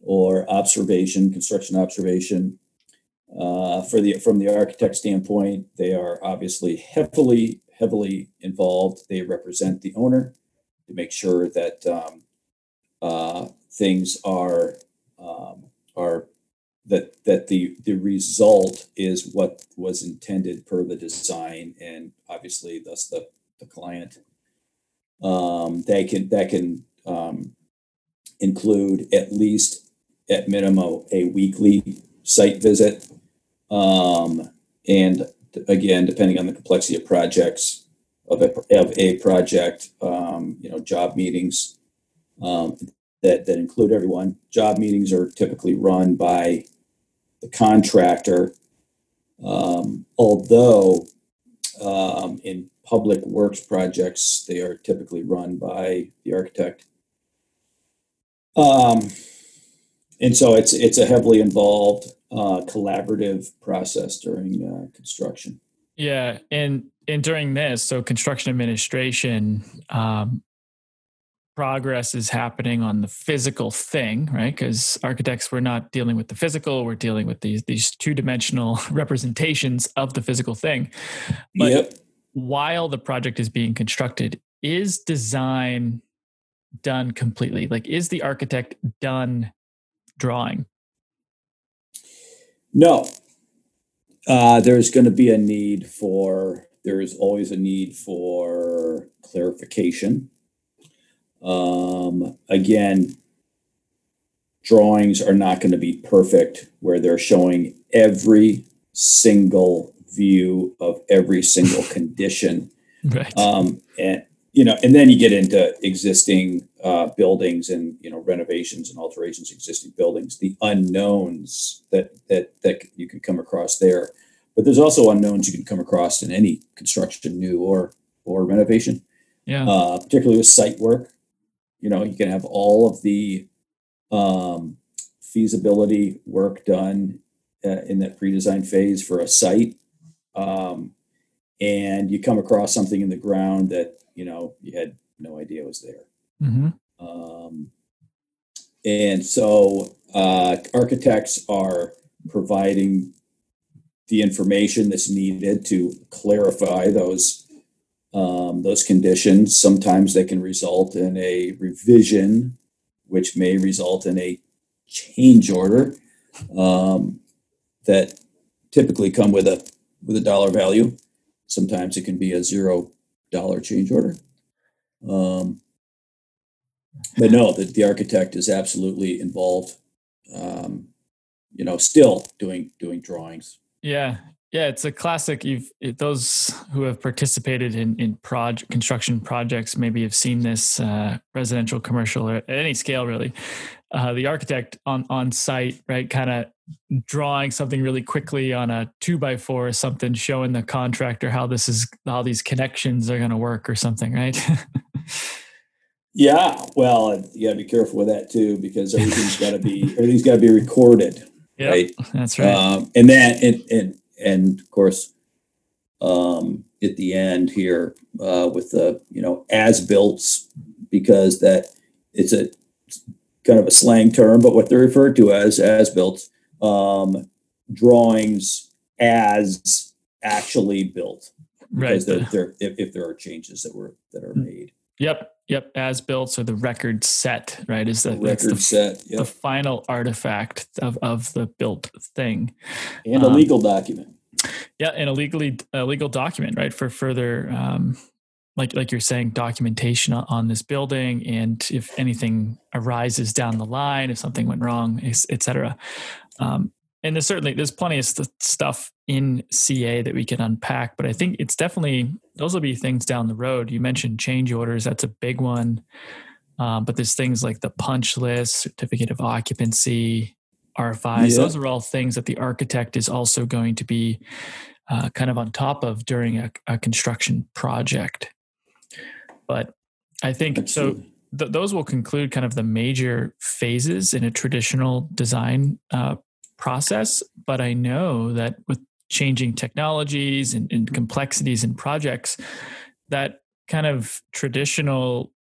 or observation, construction observation. Uh, for the from the architect standpoint, they are obviously heavily heavily involved. They represent the owner to make sure that um, uh, things are um, are that that the the result is what was intended per the design and obviously thus the the client um, they can that can um, include at least at minimum a weekly site visit um, and again depending on the complexity of projects of a, of a project um, you know job meetings um, that that include everyone job meetings are typically run by the contractor. Um, although um, in public works projects, they are typically run by the architect. Um, and so it's it's a heavily involved uh, collaborative process during uh, construction. Yeah, and and during this, so construction administration, um, progress is happening on the physical thing, right? Because architects, we're not dealing with the physical, we're dealing with these these two dimensional representations of the physical thing. But yep. while the project is being constructed, is design done completely? Like, is the architect done drawing? No. Uh, there's going to be a need for, there is always a need for clarification um, again, drawings are not going to be perfect where they're showing every single view of every single condition. Right. Um, and you know, and then you get into existing uh, buildings and you know renovations and alterations existing buildings, the unknowns that that that you can come across there. But there's also unknowns you can come across in any construction, new or or renovation. Yeah. Uh, particularly with site work, you know, you can have all of the um, feasibility work done uh, in that pre-design phase for a site, um, and you come across something in the ground that you know you had no idea was there. Mm-hmm. Um, and so uh, architects are providing the information that's needed to clarify those um, those conditions. Sometimes they can result in a revision, which may result in a change order um, that typically come with a with a dollar value. Sometimes it can be a zero dollar change order. Um, but no, the, the architect is absolutely involved. Um, you know, still doing doing drawings. Yeah, yeah, it's a classic. You've it, those who have participated in in project construction projects maybe have seen this uh, residential, commercial, or at any scale really. Uh, the architect on on site, right, kind of drawing something really quickly on a two by four or something, showing the contractor how this is how these connections are going to work or something, right? Yeah, well, you got to be careful with that too because everything's got to be everything's got to be recorded, Yep, right? That's right. Um, and then and and and of course, um, at the end here uh, with the you know as built because that it's a kind of a slang term, but what they're referred to as as built um, drawings as actually built right. because they're, the- they're, if, if there are changes that were that are made. Yep. Yep. As built. So the record set, right, is the, that's record the, set, the final artifact of, of the built thing. and a um, legal document. Yeah. And a legally, a legal document, right, for further, um, like, like you're saying, documentation on, this building. And if anything arises down the line, if something went wrong, et et. Um, and there's certainly there's plenty of st- stuff in CA that we can unpack, but I think it's definitely those will be things down the road. You mentioned change orders; that's a big one. Um, but there's things like the punch list, certificate of occupancy, RFIs. Yeah. Those are all things that the architect is also going to be uh, kind of on top of during a, a construction project. But I think so th- those will conclude kind of the major phases in a traditional design uh, process. But I know that with changing technologies and, and complexities in projects, that kind of traditional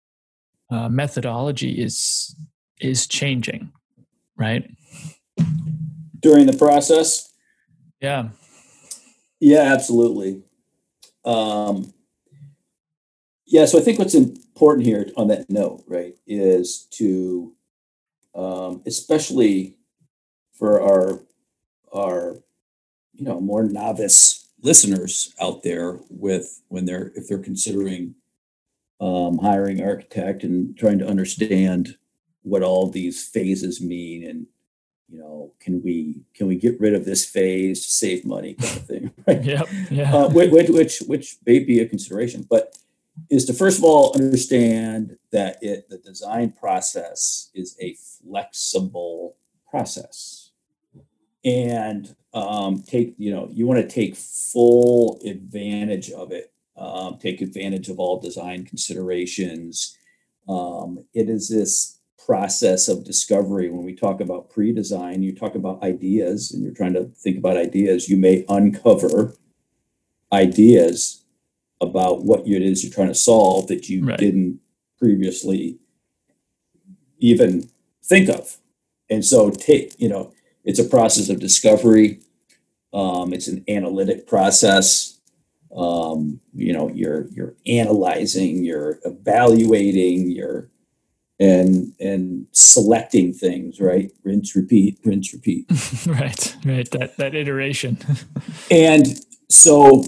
uh, methodology is is changing, right? during the process. Yeah, Yeah, absolutely. Um, yeah, so I think what's important here on that note, right, is to, um, especially for our our you know more novice listeners out there with when they're if they're considering um, hiring architect and trying to understand what all these phases mean and you know can we can we get rid of this phase to save money kind of thing right? Yep, yeah, uh, which, which which which may be a consideration but is to first of all understand that it the design process is a flexible process. And um, take you know you want to take full advantage of it um, take advantage of all design considerations. Um, it is this process of discovery. When we talk about pre-design you talk about ideas and you're trying to think about ideas you may uncover ideas about what it is you're trying to solve that you Right. didn't previously even think of and so take you know it's a process of discovery um, it's an analytic process um, you know you're you're analyzing you're evaluating you're and and selecting things right rinse repeat rinse repeat right, right. That that iteration. and so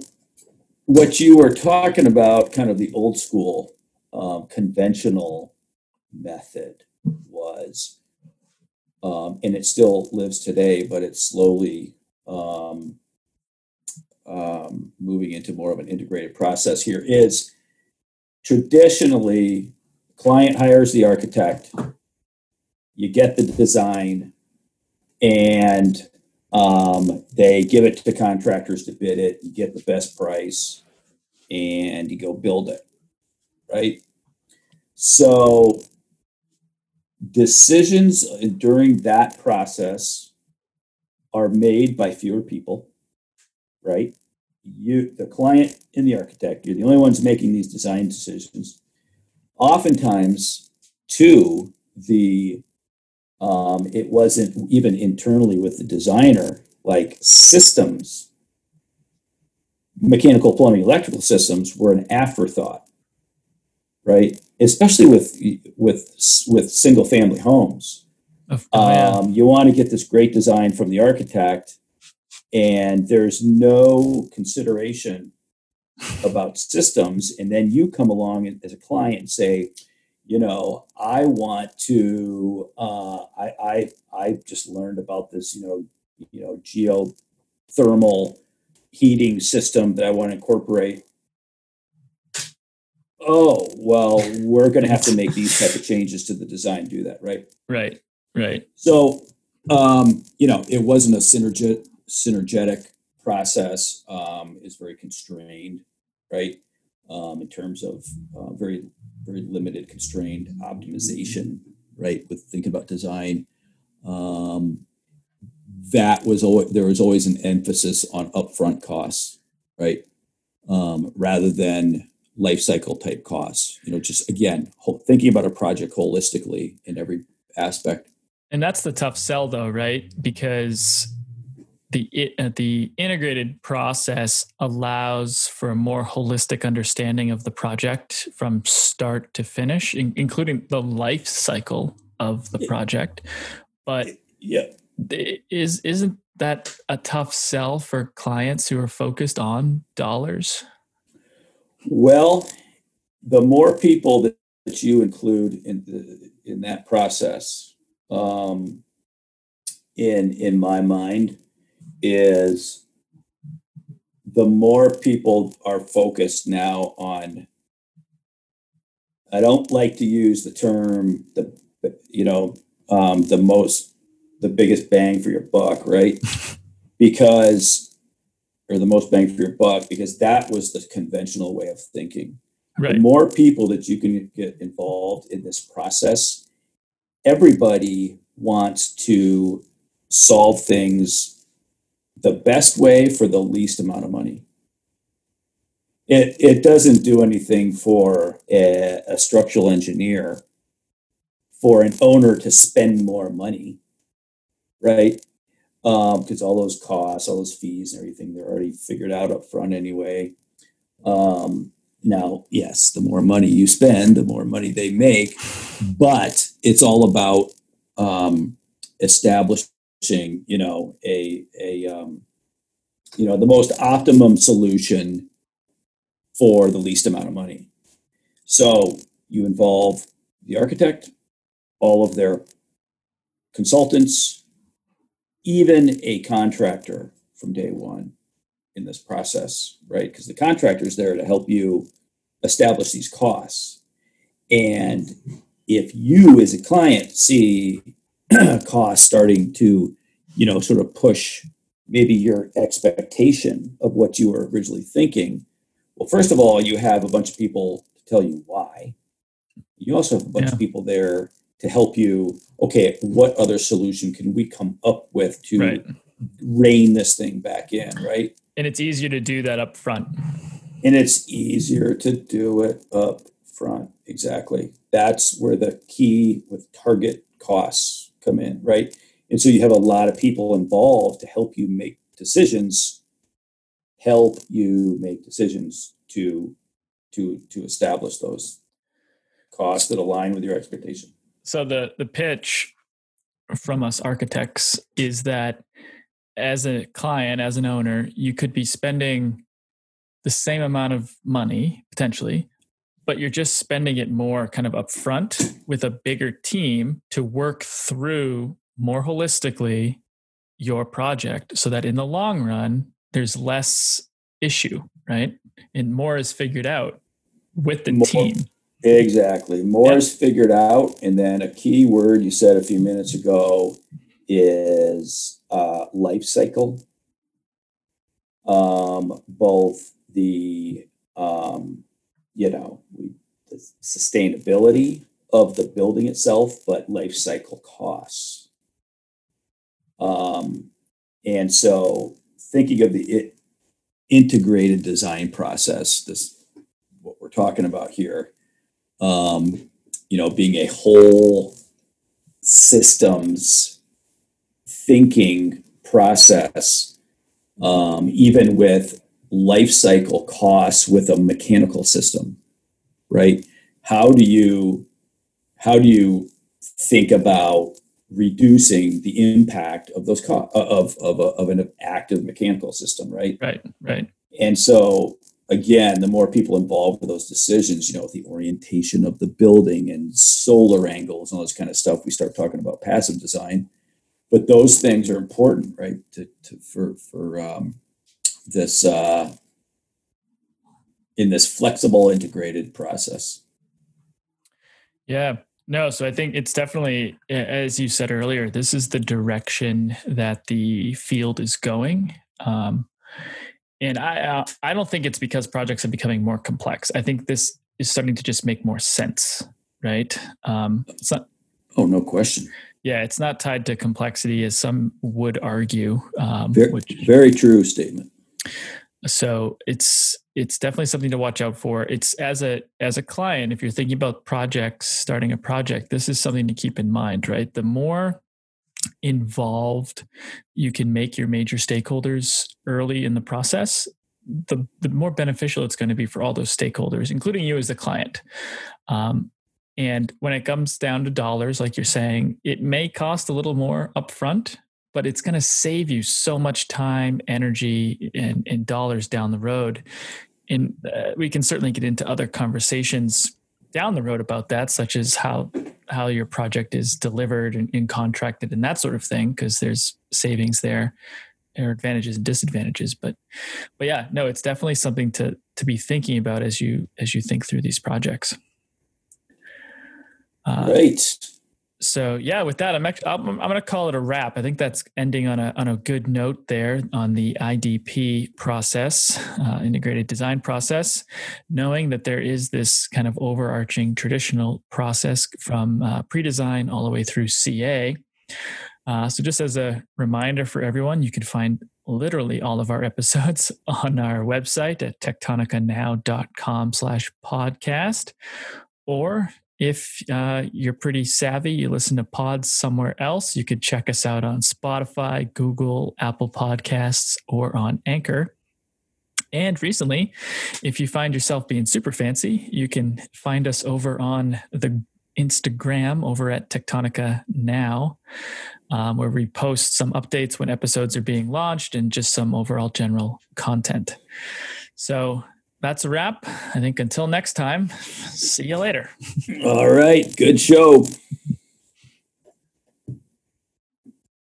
what you were talking about kind of the old school um, conventional method was um, and it still lives today, but it's slowly um, um, moving into more of an integrated process here. Is traditionally, client hires the architect, you get the design, and um, they give it to contractors to bid it, you get the best price, and you go build it, right? So decisions during that process are made by fewer people, right? You, the client and the architect, you're the only ones making these design decisions. Oftentimes, too, the um, it wasn't even internally with the designer, like systems, mechanical, plumbing, electrical systems were an afterthought, right? Especially with with with single family homes. Um, you want to get this great design from the architect, and there's no consideration about systems, and then you come along as a client and say, you know, I want to. Uh, I I I just learned about this. You know, you know, geothermal heating system that I want to incorporate. Oh well, we're going to have to make these type of changes to the design. Do that, right? Right. Right. So, um, you know, it wasn't a synergi- synergetic process. Um, it's very constrained, right? Um, in terms of uh, very very limited, constrained optimization, right? With thinking about design, um, that was always there was always an emphasis on upfront costs, right? Um, rather than life cycle type costs. You know, just again thinking about a project holistically in every aspect. And that's the tough sell, though, right? Because the uh, the integrated process allows for a more holistic understanding of the project from start to finish, in, including the life cycle of the project. But yeah, is isn't that a tough sell for clients who are focused on dollars? Well, the more people that, you include in the, in that process, um, in in my mind, is the more people are focused now on i don't like to use the term the you know um, the most the biggest bang for your buck right because or the most bang for your buck because that was the conventional way of thinking right. the more people that you can get involved in this process everybody wants to solve things the best way for the least amount of money. It, it doesn't do anything for a, a structural engineer for an owner to spend more money, right? Because um, all those costs, all those fees, and everything, they're already figured out up front anyway. Um, now, yes, the more money you spend, the more money they make, but it's all about um, establishing you know a a um, you know the most optimum solution for the least amount of money so you involve the architect all of their consultants even a contractor from day one in this process right because the contractor is there to help you establish these costs and if you as a client see costs starting to, you know, sort of push maybe your expectation of what you were originally thinking. Well, first of all, you have a bunch of people to tell you why. You also have a bunch yeah. of people there to help you. Okay, what other solution can we come up with to right. rein this thing back in? Right. And it's easier to do that up front. And it's easier to do it up front. Exactly. That's where the key with target costs come in, right? And so you have a lot of people involved to help you make decisions, help you make decisions to to to establish those costs that align with your expectation. So the the pitch from us architects is that as a client, as an owner, you could be spending the same amount of money potentially but you're just spending it more kind of upfront with a bigger team to work through more holistically your project so that in the long run there's less issue right? And more is figured out with the more, team exactly. More is figured out and then a key word you said a few minutes ago is uh, life cycle. Um, both the um, you know the sustainability of the building itself but life cycle costs. Um, and so thinking of the integrated design process, this what we're talking about here, um, you know, being a whole systems thinking process, um, even with life cycle costs with a mechanical system, right? How do you how do you think about reducing the impact of those co- of of, a, of an active mechanical system right right right and so again the more people involved with those decisions you know the orientation of the building and solar angles and all this kind of stuff we start talking about passive design. But those things are important right to, to for for um, this uh, in this flexible integrated process. Yeah. No, so I think it's definitely, as you said earlier, this is the direction that the field is going. Um, and I, uh, I don't think it's because projects are becoming more complex. I think this is starting to just make more sense, right? Um, it's not. Oh, no question. Yeah, it's not tied to complexity, as some would argue. Um, very, which, very true statement. So it's it's definitely something to watch out for. It's as a as a client, if you're thinking about projects, starting a project, this is something to keep in mind, right? The more involved you can make your major stakeholders early in the process, the the more beneficial it's going to be for all those stakeholders, including you as the client. Um, and when it comes down to dollars, like you're saying, it may cost a little more upfront but it's going to save you so much time, energy, and, and dollars down the road. And uh, we can certainly get into other conversations down the road about that, such as how how your project is delivered and, and contracted and that sort of thing, because there's savings there, are advantages and disadvantages. But but yeah, no, it's definitely something to to be thinking about as you as you think through these projects. Uh, right so yeah, with that, I'm actually, I'm, I'm going to call it a wrap. I think that's ending on a on a good note there on the IDP process, uh, integrated design process. Knowing that there is this kind of overarching traditional process from uh, pre-design all the way through CA. Uh, so just as a reminder for everyone, you can find literally all of our episodes on our website at tectonicanow.com slash podcast or if uh, you're pretty savvy, you listen to pods somewhere else, you could check us out on Spotify, Google, Apple Podcasts, or on Anchor. And recently, if you find yourself being super fancy, you can find us over on the Instagram over at Tectonica Now, um, where we post some updates when episodes are being launched and just some overall general content. So that's a wrap. I think until next time, see you later. All right. Good show.